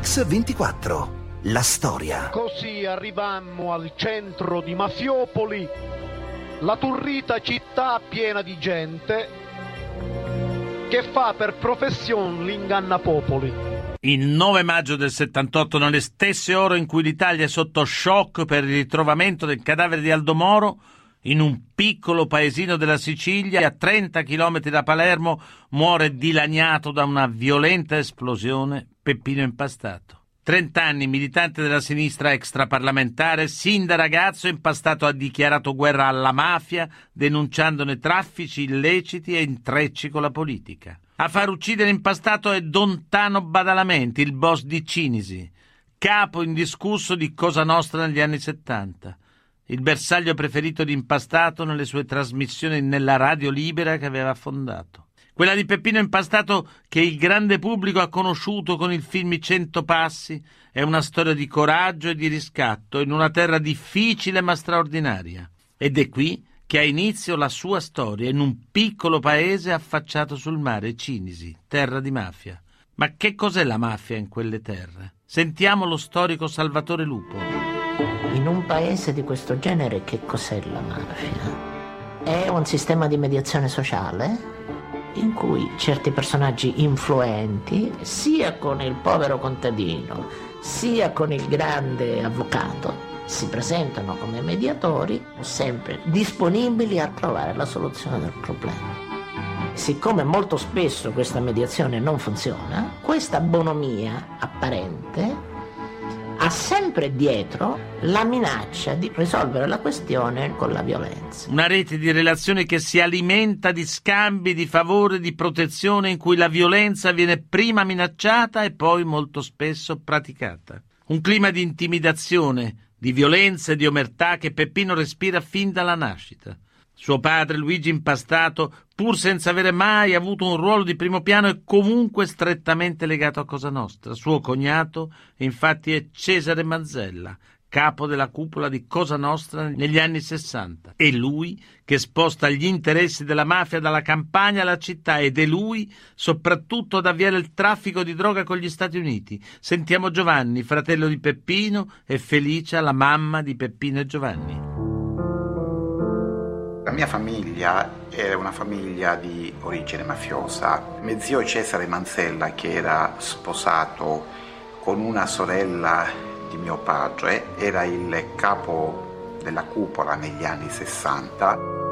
Mix24. La storia. Così arrivammo al centro di Mafiopoli, la turrita città piena di gente che fa per professione l'ingannapopoli. Il 9 maggio del 78, nelle stesse ore in cui l'Italia è sotto shock per il ritrovamento del cadavere di Aldo Moro, in un piccolo paesino della Sicilia, a 30 km da Palermo, muore dilaniato da una violenta esplosione Peppino Impastato. Trent'anni, militante della sinistra extraparlamentare, sin da ragazzo Impastato ha dichiarato guerra alla mafia, denunciandone traffici illeciti e intrecci con la politica. A far uccidere Impastato è Don Tano Badalamenti, il boss di Cinisi, capo indiscusso di Cosa Nostra negli anni 70 il bersaglio preferito di Impastato nelle sue trasmissioni nella radio libera che aveva fondato. Quella di Peppino Impastato che il grande pubblico ha conosciuto con il film I Cento Passi è una storia di coraggio e di riscatto in una terra difficile ma straordinaria. Ed è qui che ha inizio la sua storia in un piccolo paese affacciato sul mare, Cinisi, terra di mafia. Ma che cos'è la mafia in quelle terre? Sentiamo lo storico Salvatore Lupo. In un paese di questo genere che cos'è la mafia? È un sistema di mediazione sociale in cui certi personaggi influenti, sia con il povero contadino, sia con il grande avvocato, si presentano come mediatori, sempre disponibili a trovare la soluzione del problema. Siccome molto spesso questa mediazione non funziona, questa bonomia apparente ha sempre dietro la minaccia di risolvere la questione con la violenza. Una rete di relazioni che si alimenta di scambi, di favore, di protezione in cui la violenza viene prima minacciata e poi molto spesso praticata. Un clima di intimidazione, di violenza e di omertà che Peppino respira fin dalla nascita. Suo padre, Luigi Impastato, pur senza avere mai avuto un ruolo di primo piano, è comunque strettamente legato a Cosa Nostra. Suo cognato, infatti, è Cesare Manzella, capo della cupola di Cosa Nostra negli anni Sessanta. È lui che sposta gli interessi della mafia dalla campagna alla città ed è lui soprattutto ad avviare il traffico di droga con gli Stati Uniti. Sentiamo Giovanni, fratello di Peppino, e Felicia, la mamma di Peppino e Giovanni. La mia famiglia era una famiglia di origine mafiosa. Mio zio Cesare Manzella, che era sposato con una sorella di mio padre, era il capo della cupola negli anni 60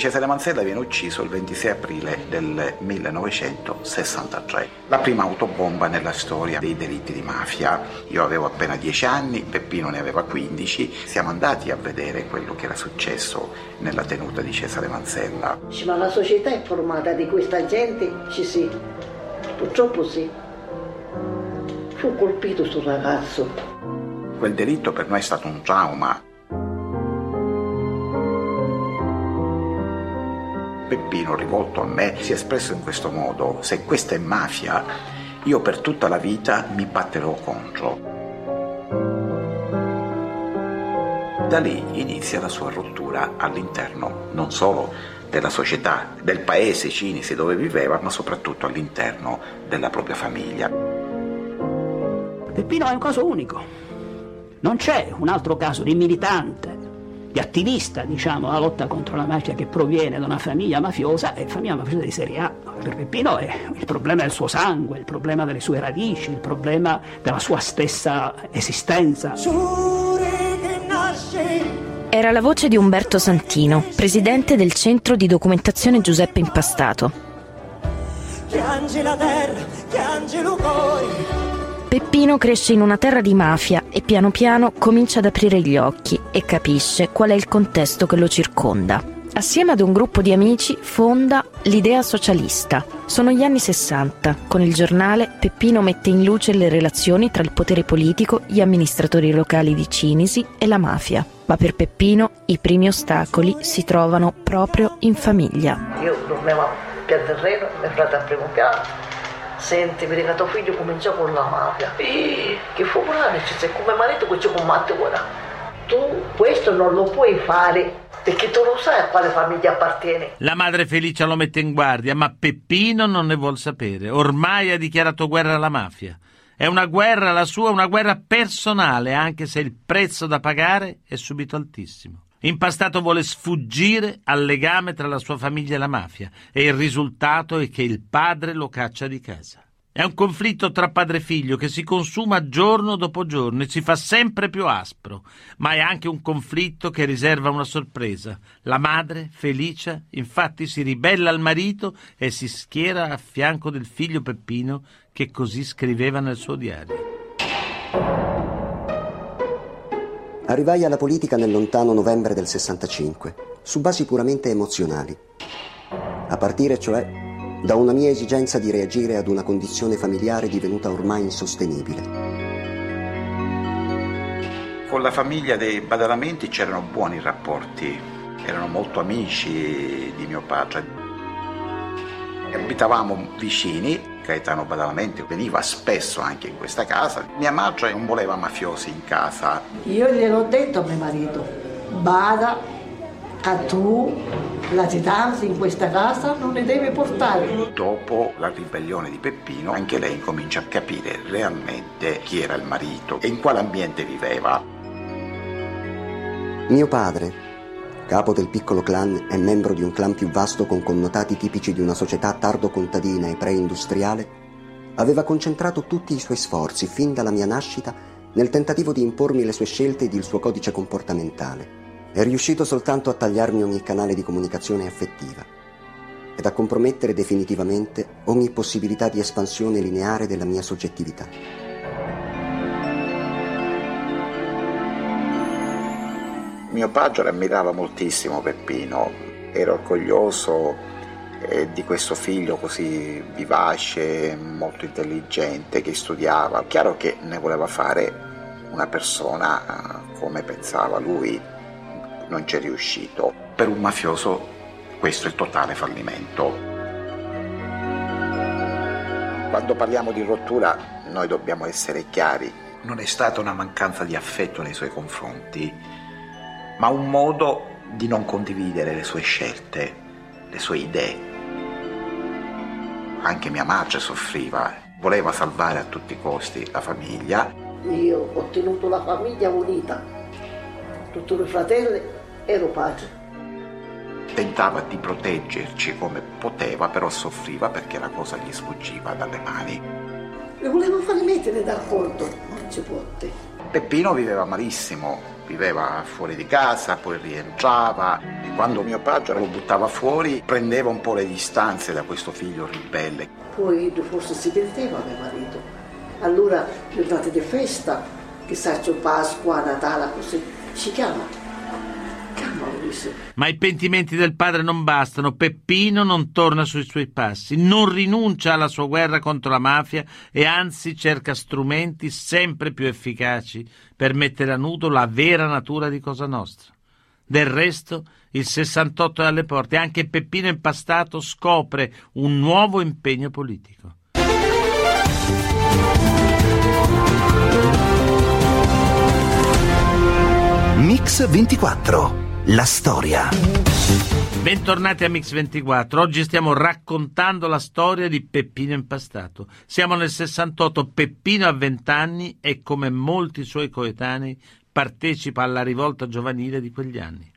Cesare Manzella viene ucciso il 26 aprile del 1963, la prima autobomba nella storia dei delitti di mafia. Io avevo appena 10 anni, Peppino ne aveva 15, siamo andati a vedere quello che era successo nella tenuta di Cesare Manzella. Ma la società è formata di questa gente? Ci sì, purtroppo sì. Fu colpito sul ragazzo. Quel delitto per noi è stato un trauma, Peppino rivolto a me si è espresso in questo modo, se questa è mafia, io per tutta la vita mi batterò contro. Da lì inizia la sua rottura all'interno non solo della società, del paese cinese dove viveva, ma soprattutto all'interno della propria famiglia. Peppino è un caso unico. Non c'è un altro caso di militante di attivista, diciamo, la lotta contro la mafia che proviene da una famiglia mafiosa è famiglia mafiosa di serie A. Per Peppino è il problema del suo sangue, il problema delle sue radici, il problema della sua stessa esistenza. Era la voce di Umberto Santino, presidente del centro di documentazione Giuseppe Impastato. Piange la terra, piange l'ucori. Peppino cresce in una terra di mafia e piano piano comincia ad aprire gli occhi e capisce qual è il contesto che lo circonda. Assieme ad un gruppo di amici fonda l'idea socialista. Sono gli anni 60. Con il giornale Peppino mette in luce le relazioni tra il potere politico, gli amministratori locali di Cinisi e la mafia. Ma per Peppino i primi ostacoli si trovano proprio in famiglia. Io dormevo a pian terreno, mio fratello al primo piano Senti, vedi che tuo figlio comincia con la mafia. E, che fu buono, c'è come marito che ci combatte ora. tu questo non lo puoi fare perché tu non sai a quale famiglia appartiene. La madre Felicia lo mette in guardia, ma Peppino non ne vuol sapere. Ormai ha dichiarato guerra alla mafia. È una guerra, la sua, una guerra personale, anche se il prezzo da pagare è subito altissimo. Impastato vuole sfuggire al legame tra la sua famiglia e la mafia e il risultato è che il padre lo caccia di casa. È un conflitto tra padre e figlio che si consuma giorno dopo giorno e si fa sempre più aspro, ma è anche un conflitto che riserva una sorpresa. La madre, Felicia, infatti si ribella al marito e si schiera a fianco del figlio Peppino che così scriveva nel suo diario. Arrivai alla politica nel lontano novembre del 65, su basi puramente emozionali. A partire, cioè, da una mia esigenza di reagire ad una condizione familiare divenuta ormai insostenibile. Con la famiglia dei Badalamenti c'erano buoni rapporti, erano molto amici di mio padre. Abitavamo vicini, Gaetano Badalamenti veniva spesso anche in questa casa. Mia madre non voleva mafiosi in casa. Io gliel'ho detto a mio marito, bada a tu latitanza in questa casa non ne devi portare. Dopo la ribellione di Peppino, anche lei incomincia a capire realmente chi era il marito e in quale ambiente viveva. Mio padre, capo del piccolo clan e membro di un clan più vasto con connotati tipici di una società tardo contadina e preindustriale, aveva concentrato tutti i suoi sforzi fin dalla mia nascita nel tentativo di impormi le sue scelte ed il suo codice comportamentale è riuscito soltanto a tagliarmi ogni canale di comunicazione affettiva ed a compromettere definitivamente ogni possibilità di espansione lineare della mia soggettività. Mio padre ammirava moltissimo Peppino, era orgoglioso eh, di questo figlio così vivace, molto intelligente, che studiava. Chiaro che ne voleva fare una persona eh, come pensava lui, non c'è riuscito. Per un mafioso questo è il totale fallimento. Quando parliamo di rottura noi dobbiamo essere chiari, non è stata una mancanza di affetto nei suoi confronti, ma un modo di non condividere le sue scelte, le sue idee. Anche mia madre soffriva, voleva salvare a tutti i costi la famiglia. Io ho tenuto la famiglia unita, tutti i fratelli ero padre. Tentava di proteggerci come poteva, però soffriva perché la cosa gli sfuggiva dalle mani. Le volevo far mettere d'accordo, non si può. Peppino viveva malissimo, viveva fuori di casa, poi rientrava e quando mio padre lo buttava fuori prendeva un po' le distanze da questo figlio ribelle. Poi forse si penteva mio marito. Allora le date di festa, che sa, Pasqua, Natale, così, si chiama ma i pentimenti del padre non bastano. Peppino non torna sui suoi passi, non rinuncia alla sua guerra contro la mafia e anzi cerca strumenti sempre più efficaci per mettere a nudo la vera natura di Cosa Nostra. Del resto, il 68 è alle porte e anche Peppino Impastato scopre un nuovo impegno politico. Mix 24 la storia. Bentornati a Mix24. Oggi stiamo raccontando la storia di Peppino Impastato. Siamo nel 68, Peppino ha 20 anni e come molti suoi coetanei partecipa alla rivolta giovanile di quegli anni.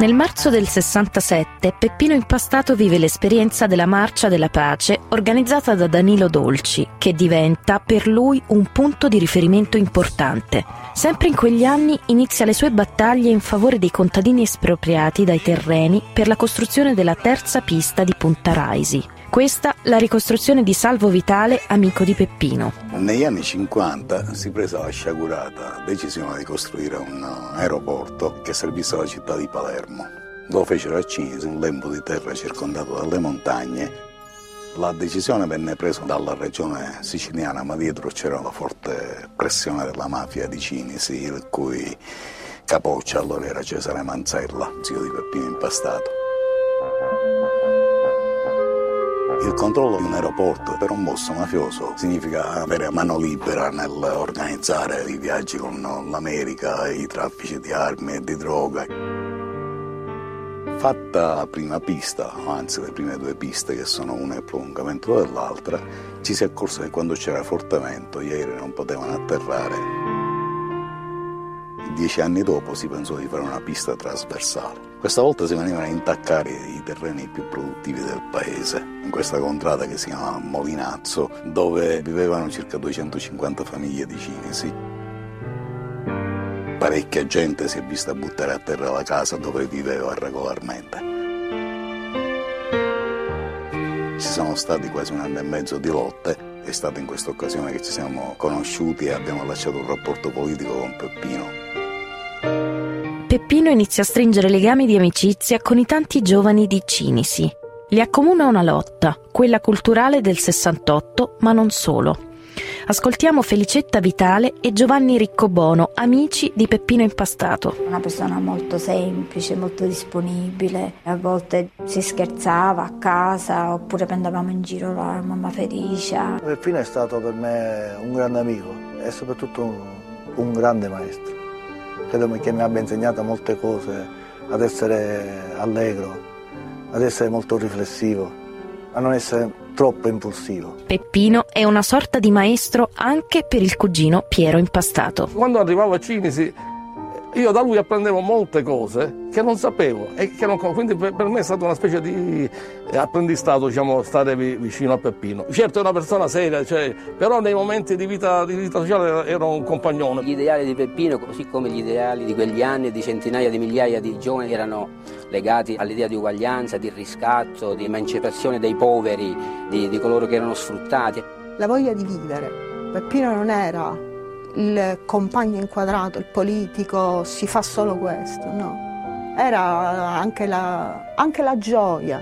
Nel marzo del 67 Peppino Impastato vive l'esperienza della Marcia della Pace organizzata da Danilo Dolci, che diventa per lui un punto di riferimento importante. Sempre in quegli anni inizia le sue battaglie in favore dei contadini espropriati dai terreni per la costruzione della terza pista di Punta Raisi. Questa la ricostruzione di Salvo Vitale, amico di Peppino. Negli anni 50 si prese la sciagurata decisione di costruire un aeroporto che servisse alla città di Palermo. Lo fecero a Cinisi, un lembo di terra circondato dalle montagne. La decisione venne presa dalla regione siciliana, ma dietro c'era una forte pressione della mafia di Cinisi, il cui capoccia allora era Cesare Manzella, zio di Peppino Impastato. Il controllo di un aeroporto per un boss mafioso significa avere mano libera nell'organizzare i viaggi con l'America, i traffici di armi e di droga. Fatta la prima pista, anzi le prime due piste che sono una il prolungamento dell'altra, ci si è accorso che quando c'era forte vento gli aerei non potevano atterrare. Dieci anni dopo si pensò di fare una pista trasversale. Questa volta si venivano a intaccare i terreni più produttivi del paese, in questa contrada che si chiama Molinazzo, dove vivevano circa 250 famiglie di cinesi. Parecchia gente si è vista buttare a terra la casa dove viveva regolarmente. Ci sono stati quasi un anno e mezzo di lotte, è stata in questa occasione che ci siamo conosciuti e abbiamo lasciato un rapporto politico con Peppino. Peppino inizia a stringere legami di amicizia con i tanti giovani di Cinisi. Li accomuna una lotta, quella culturale del 68, ma non solo. Ascoltiamo Felicetta Vitale e Giovanni Riccobono, amici di Peppino Impastato. Una persona molto semplice, molto disponibile. A volte si scherzava a casa oppure prendevamo in giro la mamma Felicia. Peppino è stato per me un grande amico e soprattutto un, un grande maestro credo che mi abbia insegnato molte cose, ad essere allegro, ad essere molto riflessivo, a non essere troppo impulsivo. Peppino è una sorta di maestro anche per il cugino Piero Impastato. Quando arrivavo a Cinisi io da lui apprendevo molte cose che non sapevo e che non, quindi per, me è stata una specie di apprendistato diciamo, stare vicino a Peppino. Certo è una persona seria, cioè, però nei momenti di vita, di vita sociale era un compagnone. Gli ideali di Peppino, così come gli ideali di quegli anni di centinaia di migliaia di giovani erano legati all'idea di uguaglianza, di riscatto, di emancipazione dei poveri, di, di coloro che erano sfruttati. La voglia di vivere. Peppino non era il compagno inquadrato, il politico, si fa solo questo, no. Era anche la, anche la gioia.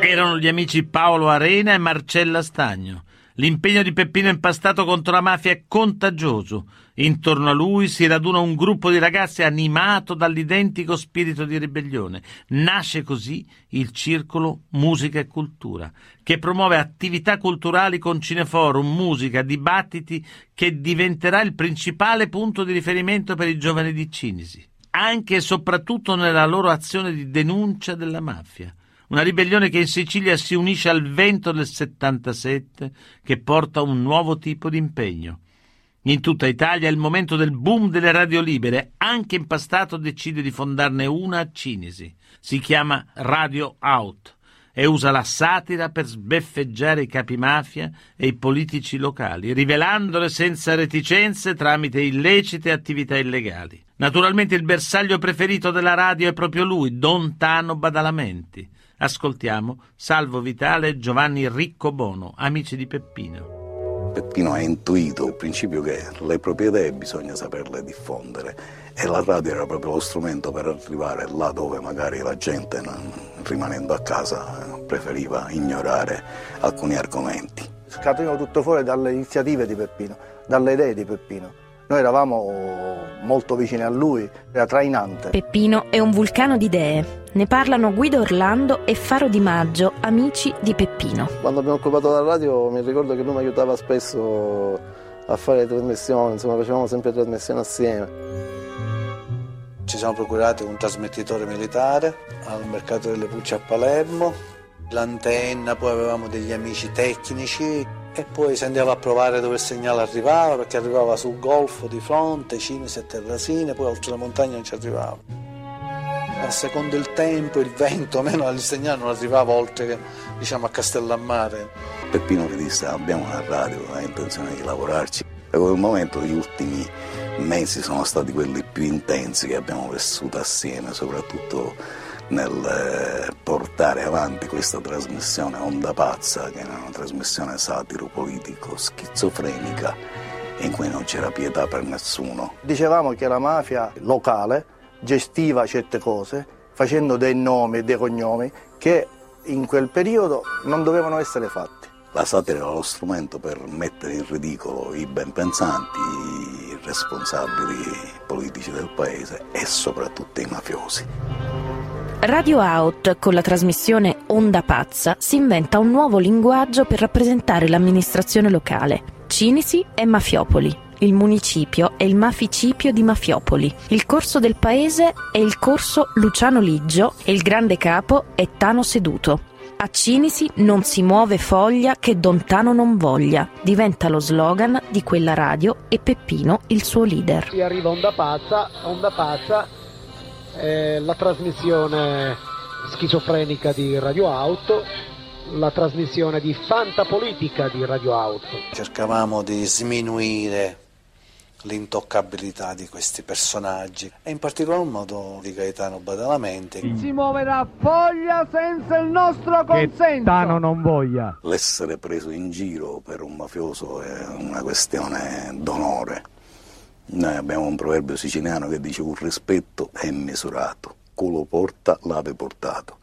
Erano gli amici Paolo Arena e Marcella Stagno. L'impegno di Peppino Impastato contro la mafia è contagioso. Intorno a lui si raduna un gruppo di ragazzi animato dall'identico spirito di ribellione. Nasce così il Circolo Musica e Cultura, che promuove attività culturali con cineforum, musica, dibattiti, che diventerà il principale punto di riferimento per i giovani di Cinisi, anche e soprattutto nella loro azione di denuncia della mafia. Una ribellione che in Sicilia si unisce al vento del 77 che porta un nuovo tipo di impegno. In tutta Italia è il momento del boom delle radio libere, anche Impastato decide di fondarne una a Cinisi. Si chiama Radio Out e usa la satira per sbeffeggiare i capi mafia e i politici locali, rivelandole senza reticenze tramite illecite attività illegali. Naturalmente il bersaglio preferito della radio è proprio lui, Don Tano Badalamenti. Ascoltiamo Salvo Vitale e Giovanni Riccobono, amici di Peppino. Peppino ha intuito il principio che le proprie idee bisogna saperle diffondere e la radio era proprio lo strumento per arrivare là dove magari la gente, rimanendo a casa, preferiva ignorare alcuni argomenti. Scatenò tutto fuori dalle iniziative di Peppino, dalle idee di Peppino. Noi eravamo molto vicini a lui, era trainante. Peppino è un vulcano di idee. Ne parlano Guido Orlando e Faro Di Maggio, amici di Peppino. Quando abbiamo occupato la radio mi ricordo che lui mi aiutava spesso a fare le trasmissioni, insomma facevamo sempre trasmissioni assieme. Ci siamo procurati un trasmettitore militare al mercato delle Pucce a Palermo, l'antenna, poi avevamo degli amici tecnici e poi si andava a provare dove il segnale arrivava perché arrivava sul golfo di fronte, Cinisi e Terrasine, poi oltre le montagne non ci arrivava. A secondo il tempo, il vento, meno il segnale non arrivava oltre che diciamo, a Castellammare. Peppino mi disse abbiamo una radio, hai intenzione di lavorarci. Da quel momento gli ultimi mesi sono stati quelli più intensi che abbiamo vissuto assieme, soprattutto nel eh, portare avanti questa trasmissione Onda Pazza, che era una trasmissione satiro-politico schizofrenica in cui non c'era pietà per nessuno. Dicevamo che la mafia locale gestiva certe cose facendo dei nomi e dei cognomi che in quel periodo non dovevano essere fatti. La satira era lo strumento per mettere in ridicolo i ben pensanti, i responsabili politici del paese e soprattutto i mafiosi. Radio Out, con la trasmissione Onda Pazza, si inventa un nuovo linguaggio per rappresentare l'amministrazione locale. Cinisi e Mafiopoli. Il municipio è il maficipio di Mafiopoli. Il corso del paese è il corso Luciano Liggio e il grande capo è Tano Seduto. A Cinisi non si muove foglia che Don Tano non voglia. Diventa lo slogan di quella radio e Peppino il suo leader. Si arriva Onda Pazza, Onda Pazza, eh, la trasmissione schizofrenica di Radio Auto, la trasmissione di fantapolitica di Radio Auto. Cercavamo di sminuire l'intoccabilità di questi personaggi e in particolar modo di Gaetano Badalamenti. Si muoverà foglia senza il nostro consenso. Gaetano non voglia. L'essere preso in giro per un mafioso è una questione d'onore. Noi abbiamo un proverbio siciliano che dice un rispetto è misurato, culo porta l'ave portato.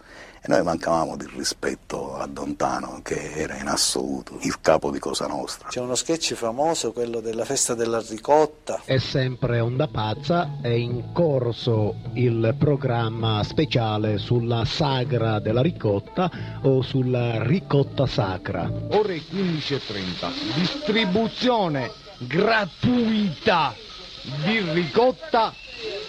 E noi mancavamo di rispetto a Dontano, che era in assoluto il capo di Cosa Nostra. C'è uno sketch famoso, quello della festa della ricotta. È sempre Onda Pazza, è in corso il programma speciale sulla sagra della ricotta o sulla ricotta sacra. Ore 15.30, distribuzione gratuita di ricotta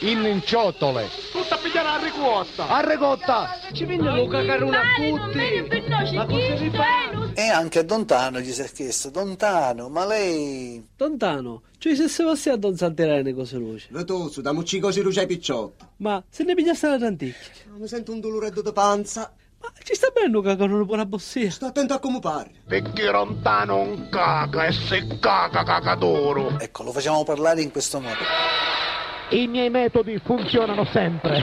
in ciotole. Tutta a pigliare a ricotta! A ricotta! Ci vengono a tutti! Ma cosa vi fa? E anche a Dontano gli si è chiesto, Dontano, ma lei... Dontano, cioè se se fosse a Don Santerane cose luce. Vetuzzo, da mucci così rucei picciotto. Ma se ne pigliasse la tanticchia. Mi sento un dolore di panza. Ma ci sta bene un cacarone buona bossia. Sto attento a come parli. Perché lontano un caca e se caca cacadoro. Ecco, lo facciamo parlare in questo modo. I miei metodi funzionano sempre.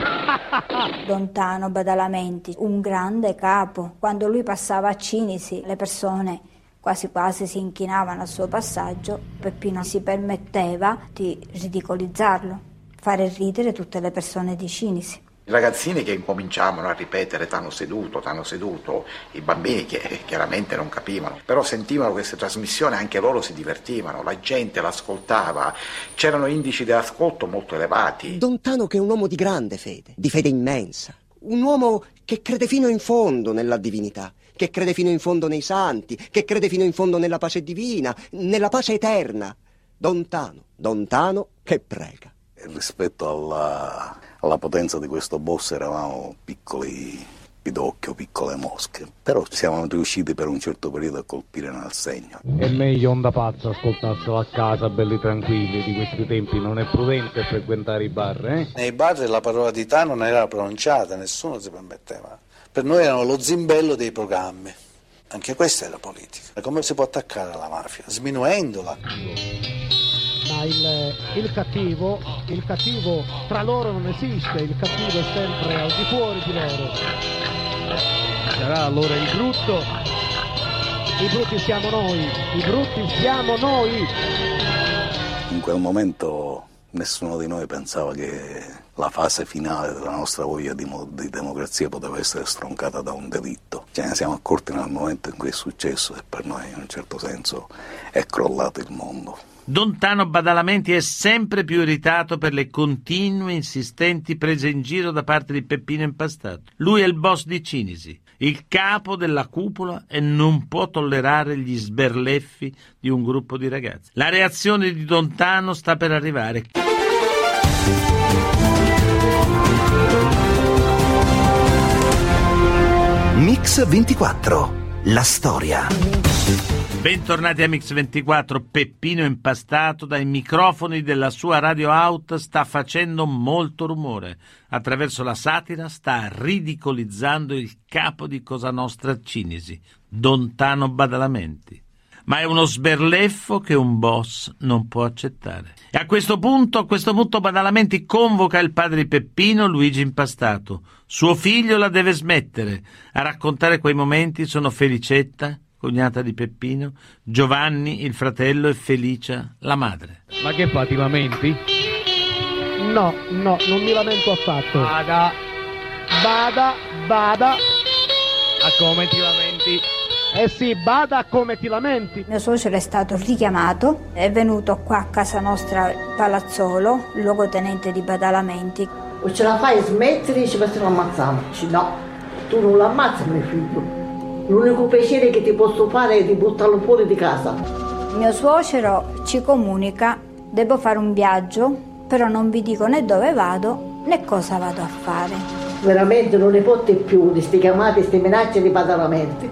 Lontano Badalamenti, un grande capo. Quando lui passava a Cinisi, le persone quasi quasi si inchinavano al suo passaggio. Peppino si permetteva di ridicolizzarlo, fare ridere tutte le persone di Cinisi. I ragazzini che incominciavano a ripetere t'hanno seduto, t'hanno seduto, i bambini che chiaramente non capivano, però sentivano queste trasmissioni, anche loro si divertivano, la gente l'ascoltava, c'erano indici di ascolto molto elevati. Dontano che è un uomo di grande fede, di fede immensa, un uomo che crede fino in fondo nella divinità, che crede fino in fondo nei santi, che crede fino in fondo nella pace divina, nella pace eterna. Dontano, Dontano che prega. Rispetto alla, alla potenza di questo boss eravamo piccoli pidocchio, piccole mosche, però siamo riusciti per un certo periodo a colpire nel segno. È meglio onda pazza ascoltarselo a casa, belli tranquilli, di questi tempi non è prudente frequentare i bar, eh? Nei bar la parola di Ta non era pronunciata, nessuno si permetteva. Per noi erano lo zimbello dei programmi. Anche questa è la politica. Come si può attaccare alla mafia? Sminuendola. Ma il, il cattivo, il cattivo tra loro non esiste, il cattivo è sempre al di fuori di loro. Sarà allora il brutto? I brutti siamo noi, i brutti siamo noi. In quel momento nessuno di noi pensava che la fase finale della nostra voglia di, di democrazia poteva essere stroncata da un delitto. Ce ne siamo accorti nel momento in cui è successo e per noi in un certo senso è crollato il mondo. Don Tano Badalamenti è sempre più irritato per le continue insistenti prese in giro da parte di Peppino Impastato. Lui è il boss di Cinisi, il capo della cupola e non può tollerare gli sberleffi di un gruppo di ragazzi. La reazione di Don Tano sta per arrivare. Mix 24. La storia. Bentornati a Mix24. Peppino Impastato dai microfoni della sua radio out sta facendo molto rumore. Attraverso la satira sta ridicolizzando il capo di Cosa Nostra Cinisi, Don Tano Badalamenti. Ma è uno sberleffo che un boss non può accettare. E a questo punto, a questo punto Badalamenti convoca il padre di Peppino, Luigi Impastato. Suo figlio la deve smettere. A raccontare quei momenti sono Felicetta, cognata di Peppino, Giovanni, il fratello, e Felicia, la madre. Ma che fa, ti lamenti? No, no, non mi lamento affatto. Bada, Bada, bada. a come ti lamenti? Eh sì, bada come ti lamenti. Mio suocero è stato richiamato, è venuto qua a casa nostra Palazzolo, luogotenente di Badalamenti. o ce la fai smettere ci possiamo ammazzare. Dici no, tu non l'ammazzi mio figlio. L'unico piacere che ti posso fare è di buttarlo fuori di casa. Mio suocero ci comunica, devo fare un viaggio, però non vi dico né dove vado né cosa vado a fare. Veramente non ne pote più di queste chiamate, queste minacce di badalamenti.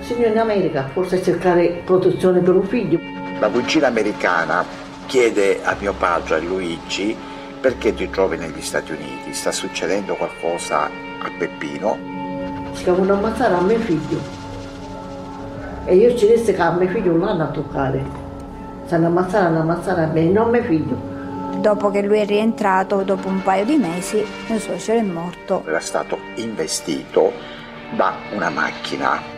Signor in America, forse cercare protezione per un figlio. La cugina americana chiede a mio padre, a Luigi, perché ti trovi negli Stati Uniti? Sta succedendo qualcosa a Peppino? Si devono ammazzare a mio figlio. E io ci disse che a mio figlio non l'hanno a toccare. Se hanno ammazzare, hanno ammazzare a me, non a mio figlio. Dopo che lui è rientrato, dopo un paio di mesi, mio suocero è morto. Era stato investito da una macchina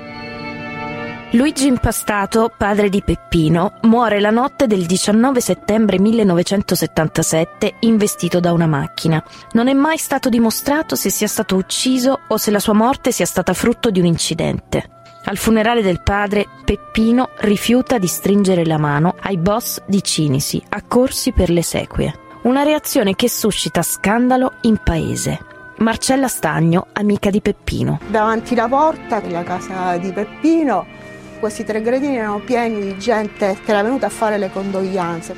Luigi Impastato, padre di Peppino, muore la notte del 19 settembre 1977 investito da una macchina. Non è mai stato dimostrato se sia stato ucciso o se la sua morte sia stata frutto di un incidente. Al funerale del padre, Peppino rifiuta di stringere la mano ai boss di Cinisi, accorsi per le sequie. Una reazione che suscita scandalo in paese. Marcella Stagno, amica di Peppino. Davanti alla porta della casa di Peppino questi tre gradini erano pieni di gente che era venuta a fare le condoglianze.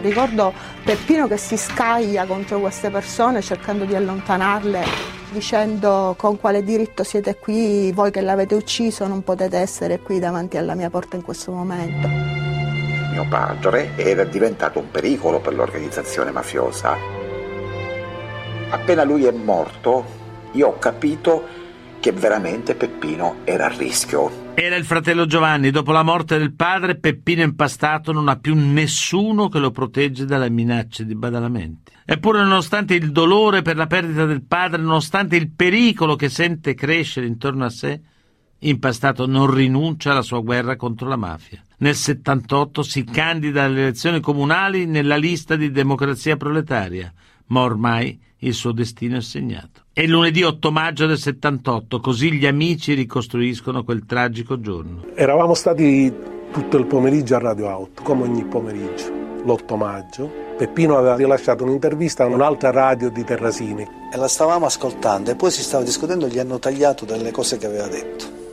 Ricordo Peppino che si scaglia contro queste persone cercando di allontanarle, dicendo con quale diritto siete qui, voi che l'avete ucciso non potete essere qui davanti alla mia porta in questo momento. Mio padre era diventato un pericolo per l'organizzazione mafiosa. Appena lui è morto, io ho capito che veramente Peppino era a rischio. Era il fratello Giovanni. Dopo la morte del padre, Peppino Impastato non ha più nessuno che lo protegge dalle minacce di badalamenti. Eppure, nonostante il dolore per la perdita del padre, nonostante il pericolo che sente crescere intorno a sé, Impastato non rinuncia alla sua guerra contro la mafia. Nel 78 si candida alle elezioni comunali nella lista di Democrazia Proletaria, ma ormai il suo destino è segnato. È lunedì 8 maggio del 78, così gli amici ricostruiscono quel tragico giorno. Eravamo stati tutto il pomeriggio a Radio Out, come ogni pomeriggio, l'8 maggio. Peppino aveva rilasciato un'intervista a un'altra radio di Terrasini. E la stavamo ascoltando e poi si stava discutendo, gli hanno tagliato delle cose che aveva detto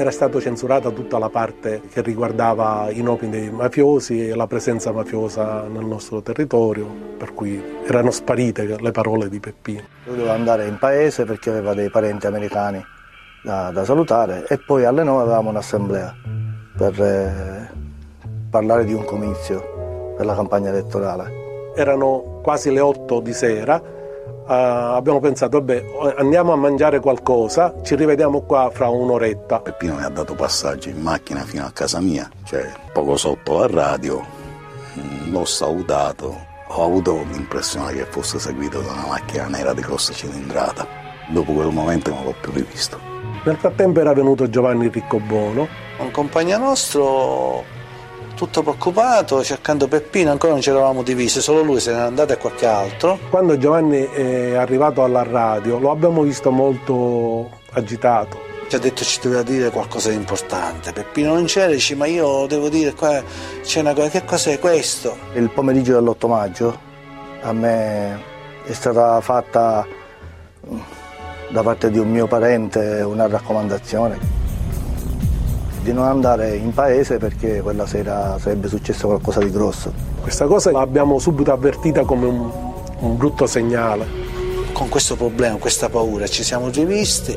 era stata censurata tutta la parte che riguardava i nomi dei mafiosi e la presenza mafiosa nel nostro territorio, per cui erano sparite le parole di Peppino. Lui doveva andare in paese perché aveva dei parenti americani da, da salutare e poi alle 9 avevamo un'assemblea per eh, parlare di un comizio per la campagna elettorale. Erano quasi le 8 di sera abbiamo pensato, vabbè, andiamo a mangiare qualcosa, ci rivediamo qua fra un'oretta. Peppino mi ha dato passaggio in macchina fino a casa mia, cioè poco sotto la radio, mm, l'ho salutato, ho avuto l'impressione che fosse seguito da una macchina nera di grossa cilindrata. Dopo quel momento non l'ho più rivisto. Nel frattempo era venuto Giovanni Riccobono. Un compagno nostro tutto preoccupato, cercando Peppino, ancora non ci eravamo divisi, solo lui se n'era andato e qualche altro. Quando Giovanni è arrivato alla radio lo abbiamo visto molto agitato. Ci ha detto ci doveva dire qualcosa di importante. Peppino non c'era, dice ma io devo dire qua c'è una cosa, che cos'è questo? Il pomeriggio dell'8 maggio a me è stata fatta da parte di un mio parente una raccomandazione di non andare in paese perché quella sera sarebbe successo qualcosa di grosso. Questa cosa l'abbiamo subito avvertita come un, un brutto segnale. Con questo problema, questa paura ci siamo rivisti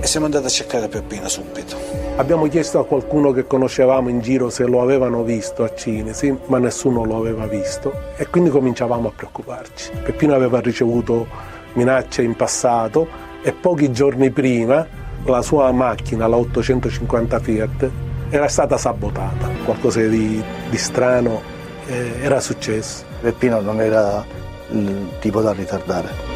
e siamo andati a cercare Peppino subito. Abbiamo chiesto a qualcuno che conoscevamo in giro se lo avevano visto a Cinesi, ma nessuno lo aveva visto e quindi cominciavamo a preoccuparci. Peppino aveva ricevuto minacce in passato e pochi giorni prima la sua macchina, la 850 Fiat, era stata sabotata. Qualcosa di, di strano eh, era successo. Peppino non era il tipo da ritardare.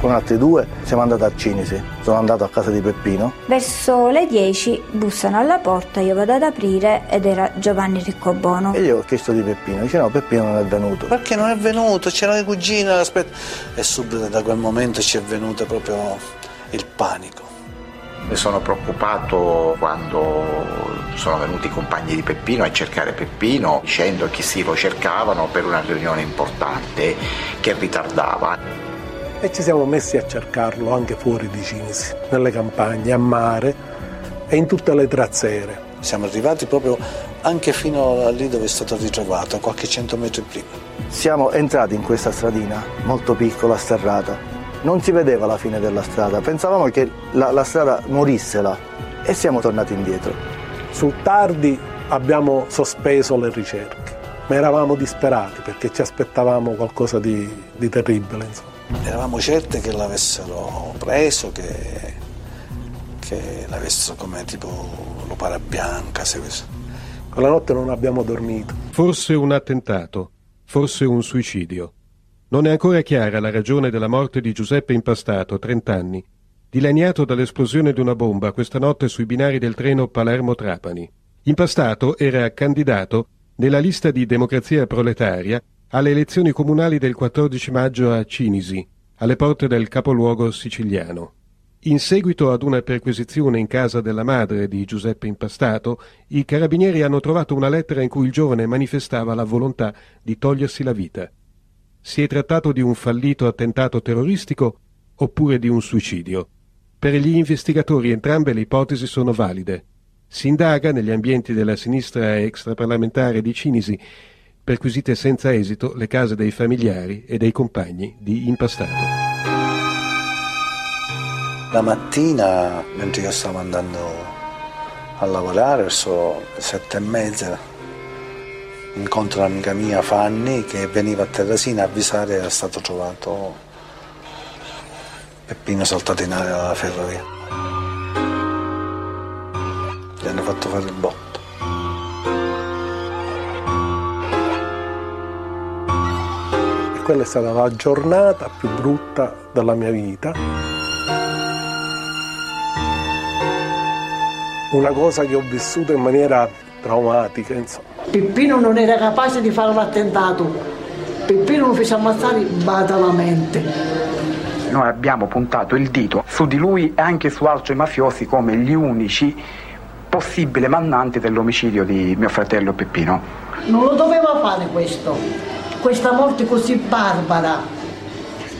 Con altri due siamo andati a Cinisi, sono andato a casa di Peppino. Verso le 10 bussano alla porta, io vado ad aprire ed era Giovanni Riccobono. E io ho chiesto di Peppino, dice no, Peppino non è venuto. Perché non è venuto? C'era le cugine, aspetta. E subito da quel momento ci è venuto proprio il panico. Mi sono preoccupato quando Sono venuti i compagni di Peppino a cercare Peppino dicendo che sì, lo cercavano per una riunione importante che ritardava. E ci siamo messi a cercarlo anche fuori di Cinisi, nelle campagne, a mare e in tutte le trazzere. Siamo arrivati proprio anche fino a lì dove è stato ritrovato, qualche cento metri prima. Siamo entrati in questa stradina molto piccola, sterrata. Non si vedeva la fine della strada, pensavamo che la, la strada morisse là e siamo tornati indietro. Sul tardi abbiamo sospeso le ricerche, ma eravamo disperati perché ci aspettavamo qualcosa di, di terribile. Insomma. Eravamo certi che l'avessero preso, che, che l'avessero come tipo l'opara bianca. Se... Quella notte non abbiamo dormito. Forse un attentato, forse un suicidio. Non è ancora chiara la ragione della morte di Giuseppe Impastato, 30 anni, dilaniato dall'esplosione di una bomba questa notte sui binari del treno Palermo-Trapani. Impastato era candidato nella lista di Democrazia Proletaria alle elezioni comunali del 14 maggio a Cinisi, alle porte del capoluogo siciliano. In seguito ad una perquisizione in casa della madre di Giuseppe Impastato, i carabinieri hanno trovato una lettera in cui il giovane manifestava la volontà di togliersi la vita. Si è trattato di un fallito attentato terroristico oppure di un suicidio. Per gli investigatori entrambe le ipotesi sono valide. Si indaga negli ambienti della sinistra extraparlamentare di Cinisi, perquisite senza esito le case dei familiari e dei compagni di Impastato. La mattina, mentre io stavo andando a lavorare, verso le sette e mezza, incontro l'amica mia Fanny che veniva a Terrasina a avvisare che era stato trovato Peppino saltato in aria dalla ferrovia. Gli hanno fatto fare il botto. E quella è stata la giornata più brutta della mia vita. Una cosa che ho vissuto in maniera traumatica, insomma. Peppino non era capace di fare un attentato. Peppino lo fece ammazzare badalamente noi abbiamo puntato il dito su di lui e anche su altri mafiosi come gli unici possibili mandanti dell'omicidio di mio fratello Peppino. Non lo doveva fare questo, questa morte così barbara.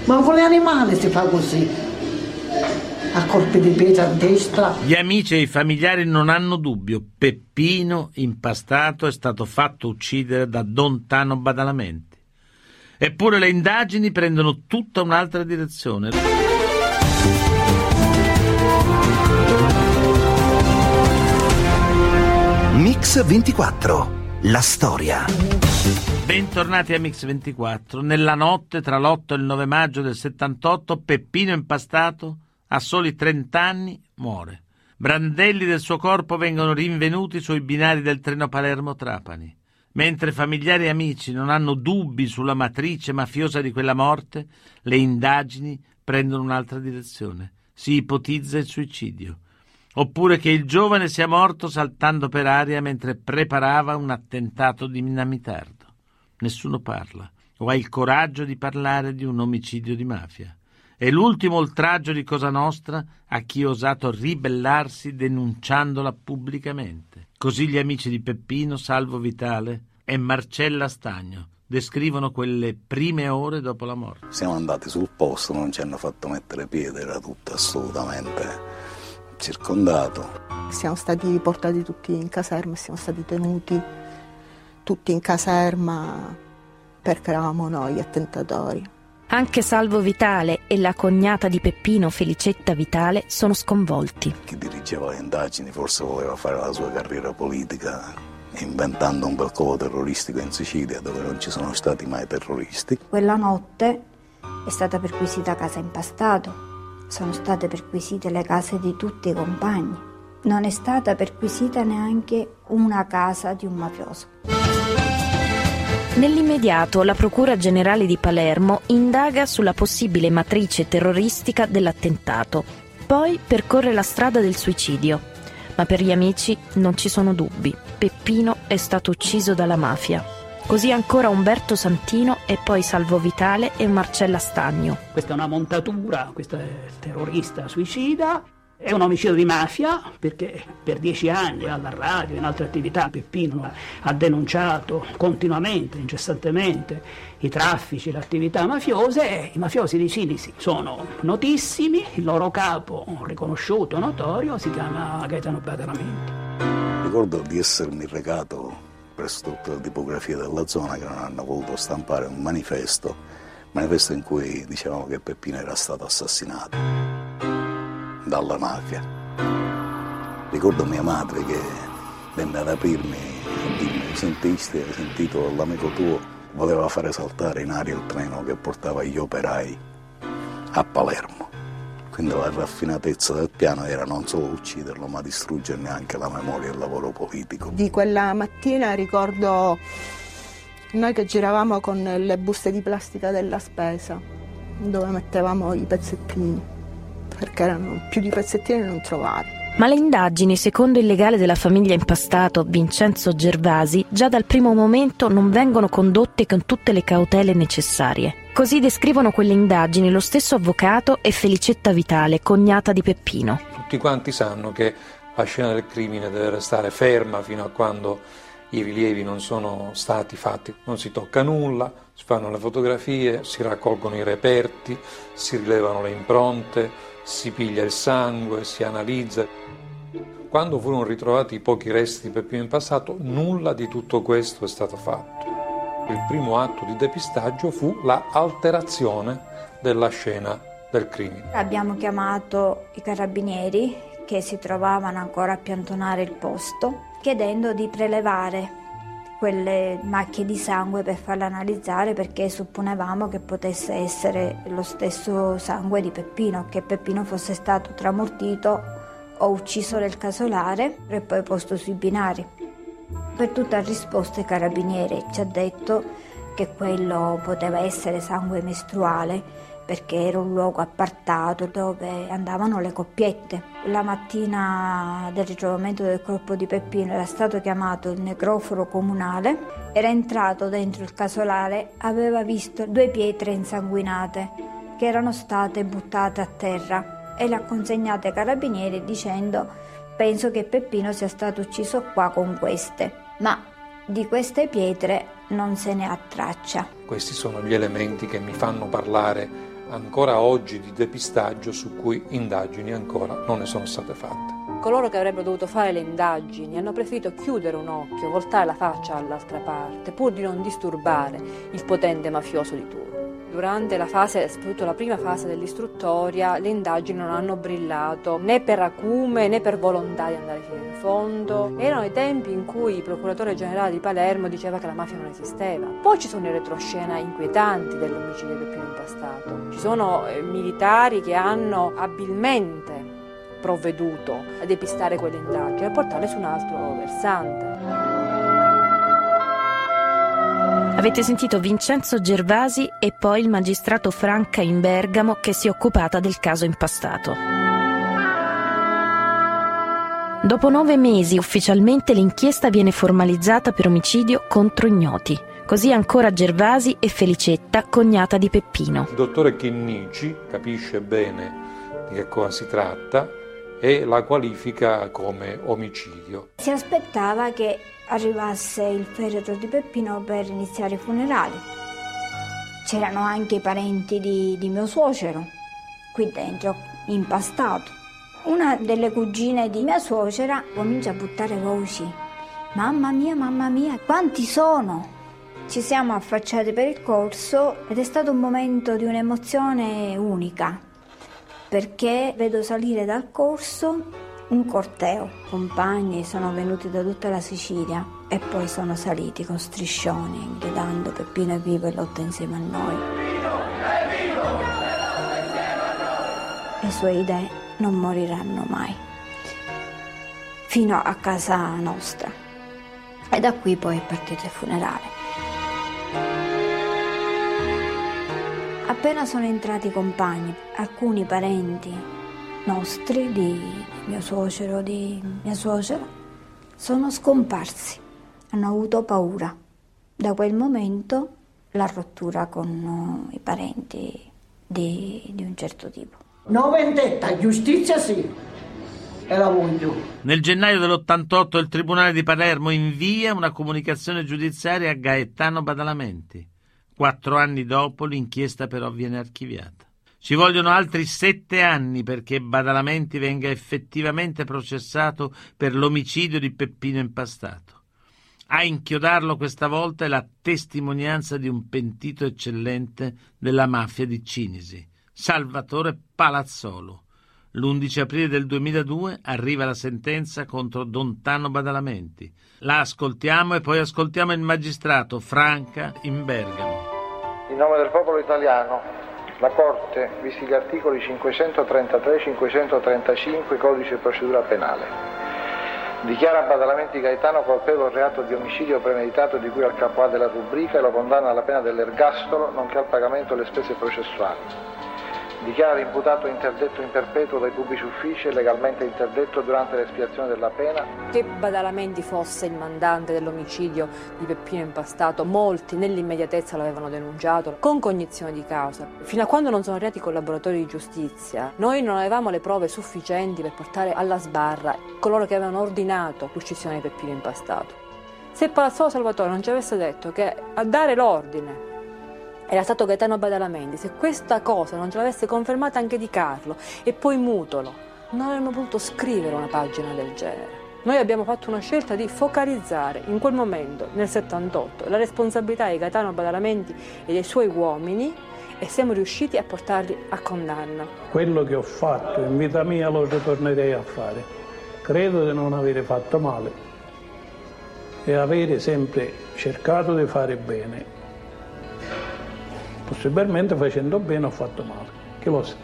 Ma con gli animali si fa così. A colpi di pietra a destra. Gli amici e i familiari non hanno dubbio. Peppino, impastato, è stato fatto uccidere da Don Tano Badalamenti. Eppure le indagini prendono tutta un'altra direzione. Mix 24, la storia. Bentornati a Mix 24. Nella notte tra l'8 e il 9 maggio del 78, Peppino Impastato, a soli 30 anni, muore. Brandelli del suo corpo vengono rinvenuti sui binari del treno Palermo-Trapani. Mentre familiari e amici non hanno dubbi sulla matrice mafiosa di quella morte, le indagini prendono un'altra direzione. Si ipotizza il suicidio. Oppure che il giovane sia morto saltando per aria mentre preparava un attentato dinamitardo. Nessuno parla o ha il coraggio di parlare di un omicidio di mafia. È l'ultimo oltraggio di Cosa Nostra a chi ha osato ribellarsi denunciandola pubblicamente. Così gli amici di Peppino, Salvo Vitale e Marcella Stagno descrivono quelle prime ore dopo la morte. Siamo andati sul posto, non ci hanno fatto mettere piede, era tutto assolutamente circondato. Siamo stati portati tutti in caserma, siamo stati tenuti tutti in caserma perché eravamo noi attentatori. Anche Salvo Vitale e la cognata di Peppino, Felicetta Vitale, sono sconvolti. Chi dirigeva le indagini forse voleva fare la sua carriera politica inventando un bel covo terroristico in Sicilia dove non ci sono stati mai terroristi. Quella notte è stata perquisita casa Impastato, sono state perquisite le case di tutti i compagni, non è stata perquisita neanche una casa di un mafioso. Nell'immediato la Procura Generale di Palermo indaga sulla possibile matrice terroristica dell'attentato, poi percorre la strada del suicidio ma per gli amici non ci sono dubbi. Peppino è stato ucciso dalla mafia. Così ancora Umberto Santino e poi Salvo Vitale e Marcella Stagno. Questa è una montatura, questo è il terrorista suicida È un omicidio di mafia perché per dieci anni alla radio e in altre attività Peppino ha denunciato continuamente, incessantemente i traffici, le attività mafiose e i mafiosi di Sinisi sono notissimi, il loro capo riconosciuto, notorio, si chiama Gaetano Badalamenti. Ricordo di essermi recato presso tutte le tipografie della zona che non hanno voluto stampare un manifesto, manifesto in cui dicevamo che Peppino era stato assassinato dalla mafia. Ricordo mia madre che venne ad aprirmi e dirmi, sentiste, hai sentito l'amico tuo, voleva fare saltare in aria il treno che portava gli operai a Palermo. Quindi la raffinatezza del piano era non solo ucciderlo, ma distruggerne anche la memoria e il lavoro politico. Di quella mattina ricordo noi che giravamo con le buste di plastica della spesa, dove mettevamo i pezzettini perché erano più di pezzettini non trovare. Ma le indagini, secondo il legale della famiglia impastato Vincenzo Gervasi, già dal primo momento non vengono condotte con tutte le cautele necessarie. Così descrivono quelle indagini lo stesso avvocato e Felicetta Vitale, cognata di Peppino. Tutti quanti sanno che la scena del crimine deve restare ferma fino a quando i rilievi non sono stati fatti, non si tocca nulla, si fanno le fotografie, si raccolgono i reperti, si rilevano le impronte, si piglia il sangue, si analizza. Quando furono ritrovati i pochi resti di Peppino in passato, nulla di tutto questo è stato fatto. Il primo atto di depistaggio fu la alterazione della scena del crimine. Abbiamo chiamato i carabinieri che si trovavano ancora a piantonare il posto, chiedendo di prelevare quelle macchie di sangue per farle analizzare perché supponevamo che potesse essere lo stesso sangue di Peppino, che Peppino fosse stato tramortito o ucciso nel casolare e poi posto sui binari. Per tutta risposta il carabiniere ci ha detto che quello poteva essere sangue mestruale perché era un luogo appartato dove andavano le coppiette. La mattina del ritrovamento del corpo di Peppino era stato chiamato il necroforo comunale, era entrato dentro il casolare, aveva visto due pietre insanguinate che erano state buttate a terra e le ha consegnate ai carabinieri dicendo penso che Peppino sia stato ucciso qua con queste, ma di queste pietre non se ne ha traccia. Questi sono gli elementi che mi fanno parlare ancora oggi di depistaggio su cui indagini ancora non ne sono state fatte. Coloro che avrebbero dovuto fare le indagini hanno preferito chiudere un occhio, voltare la faccia all'altra parte, pur di non disturbare il potente mafioso di turno. Durante la fase, soprattutto la prima fase dell'istruttoria, le indagini non hanno brillato né per acume né per volontà di andare fino in fondo. Erano i tempi in cui il procuratore generale di Palermo diceva che la mafia non esisteva. Poi ci sono i retroscena inquietanti dell'omicidio del Pino Impastato. Ci sono eh, militari che hanno abilmente provveduto a depistare quelle indagini e a portarle su un altro versante. Avete sentito Vincenzo Gervasi e poi il magistrato Franca in Bergamo che si è occupata del caso impastato. Dopo nove mesi ufficialmente l'inchiesta viene formalizzata per omicidio contro ignoti. Così ancora Gervasi e Felicetta, cognata di Peppino. Il dottore Chinnici capisce bene di che cosa si tratta e la qualifica come omicidio. Si aspettava che arrivasse il feretro di Peppino per iniziare i funerali. C'erano anche i parenti di, di mio suocero qui dentro, impastato. Una delle cugine di mia suocera comincia a buttare voci. Mamma mia, mamma mia, quanti sono? Ci siamo affacciati per il corso ed è stato un momento di un'emozione unica perché vedo salire dal corso un corteo. Compagni sono venuti da tutta la Sicilia e poi sono saliti con striscioni gridando Peppino è vivo e lotta insieme a noi. Le sue idee non moriranno mai. Fino a casa nostra. E da qui poi è partito il funerale. Appena sono entrati i compagni, alcuni parenti nostri, di mio suocero, di mia suocera, sono scomparsi, hanno avuto paura. Da quel momento la rottura con i parenti di, di un certo tipo. No vendetta, giustizia sì. e la voglio. Nel gennaio dell'88 il Tribunale di Palermo invia una comunicazione giudiziaria a Gaetano Badalamenti. Quattro anni dopo l'inchiesta però viene archiviata. Ci vogliono altri sette anni perché Badalamenti venga effettivamente processato per l'omicidio di Peppino Impastato. A inchiodarlo questa volta è la testimonianza di un pentito eccellente della mafia di Cinisi, Salvatore Palazzolo. L'11 aprile del 2002 arriva la sentenza contro Dontano Badalamenti. La ascoltiamo e poi ascoltiamo il magistrato Franca in Bergamo. In nome del popolo italiano, la Corte, visti gli articoli 533-535 Codice di procedura penale, Dichiara Badalamenti Gaetano colpevole reato di omicidio premeditato di cui al capo A della rubrica e lo condanna alla pena dell'ergastolo nonché al pagamento delle spese processuali. Dichiara l'imputato interdetto in perpetuo dai pubblici uffici e legalmente interdetto durante l'espiazione della pena. Che Badalamenti fosse il mandante dell'omicidio di Peppino Impastato, molti nell'immediatezza l'avevano denunciato con cognizione di causa. Fino a quando non sono arrivati i collaboratori di giustizia, noi non avevamo le prove sufficienti per portare alla sbarra coloro che avevano ordinato l'uccisione di Peppino Impastato. Se Palazzolo Salvatore non ci avesse detto che a dare l'ordine era stato Gaetano Badalamenti, se questa cosa non ce l'avesse confermata anche Di Carlo e poi Mutolo, non avremmo potuto scrivere una pagina del genere. Noi abbiamo fatto una scelta di focalizzare in quel momento, nel 78, la responsabilità di Gaetano Badalamenti e dei suoi uomini e siamo riusciti a portarli a condanna. Quello che ho fatto in vita mia lo ritornerei a fare. Credo di non avere fatto male e avere sempre cercato di fare bene possibilmente facendo bene ho fatto male, che lo sa.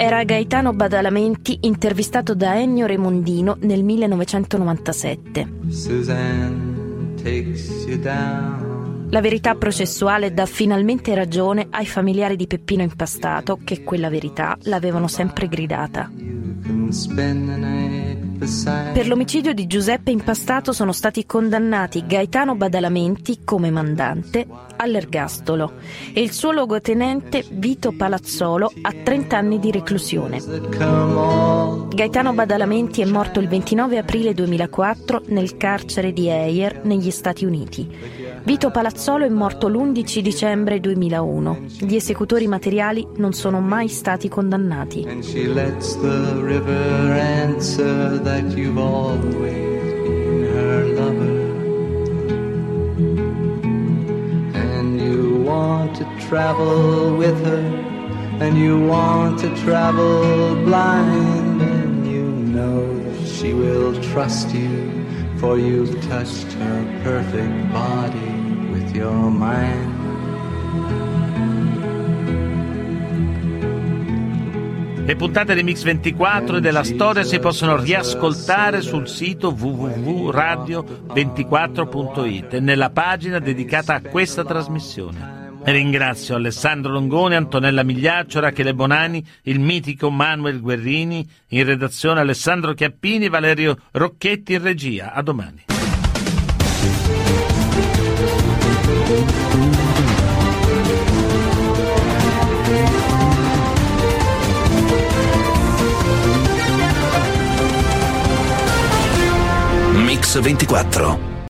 Era Gaetano Badalamenti intervistato da Ennio Remondino nel 1997. La verità processuale dà finalmente ragione ai familiari di Peppino Impastato che quella verità l'avevano sempre gridata. Per l'omicidio di Giuseppe Impastato sono stati condannati Gaetano Badalamenti come mandante all'ergastolo e il suo luogotenente Vito Palazzolo a 30 anni di reclusione. Gaetano Badalamenti è morto il 29 aprile 2004 nel carcere di Eyer negli Stati Uniti. Vito Palazzolo è morto l'11 dicembre 2001. Gli esecutori materiali non sono mai stati condannati. travel with her, and you want to travel blind, and you know she will trust you, for you've touched her perfect body with your mind. Le puntate di Mix24 e della storia si possono riascoltare sul sito www.radio24.it e nella pagina dedicata a questa trasmissione. Ringrazio Alessandro Longoni, Antonella Migliaccio, Rachele Bonani, il mitico Manuel Guerrini, in redazione Alessandro Chiappini, Valerio Rocchetti in regia. A domani. 24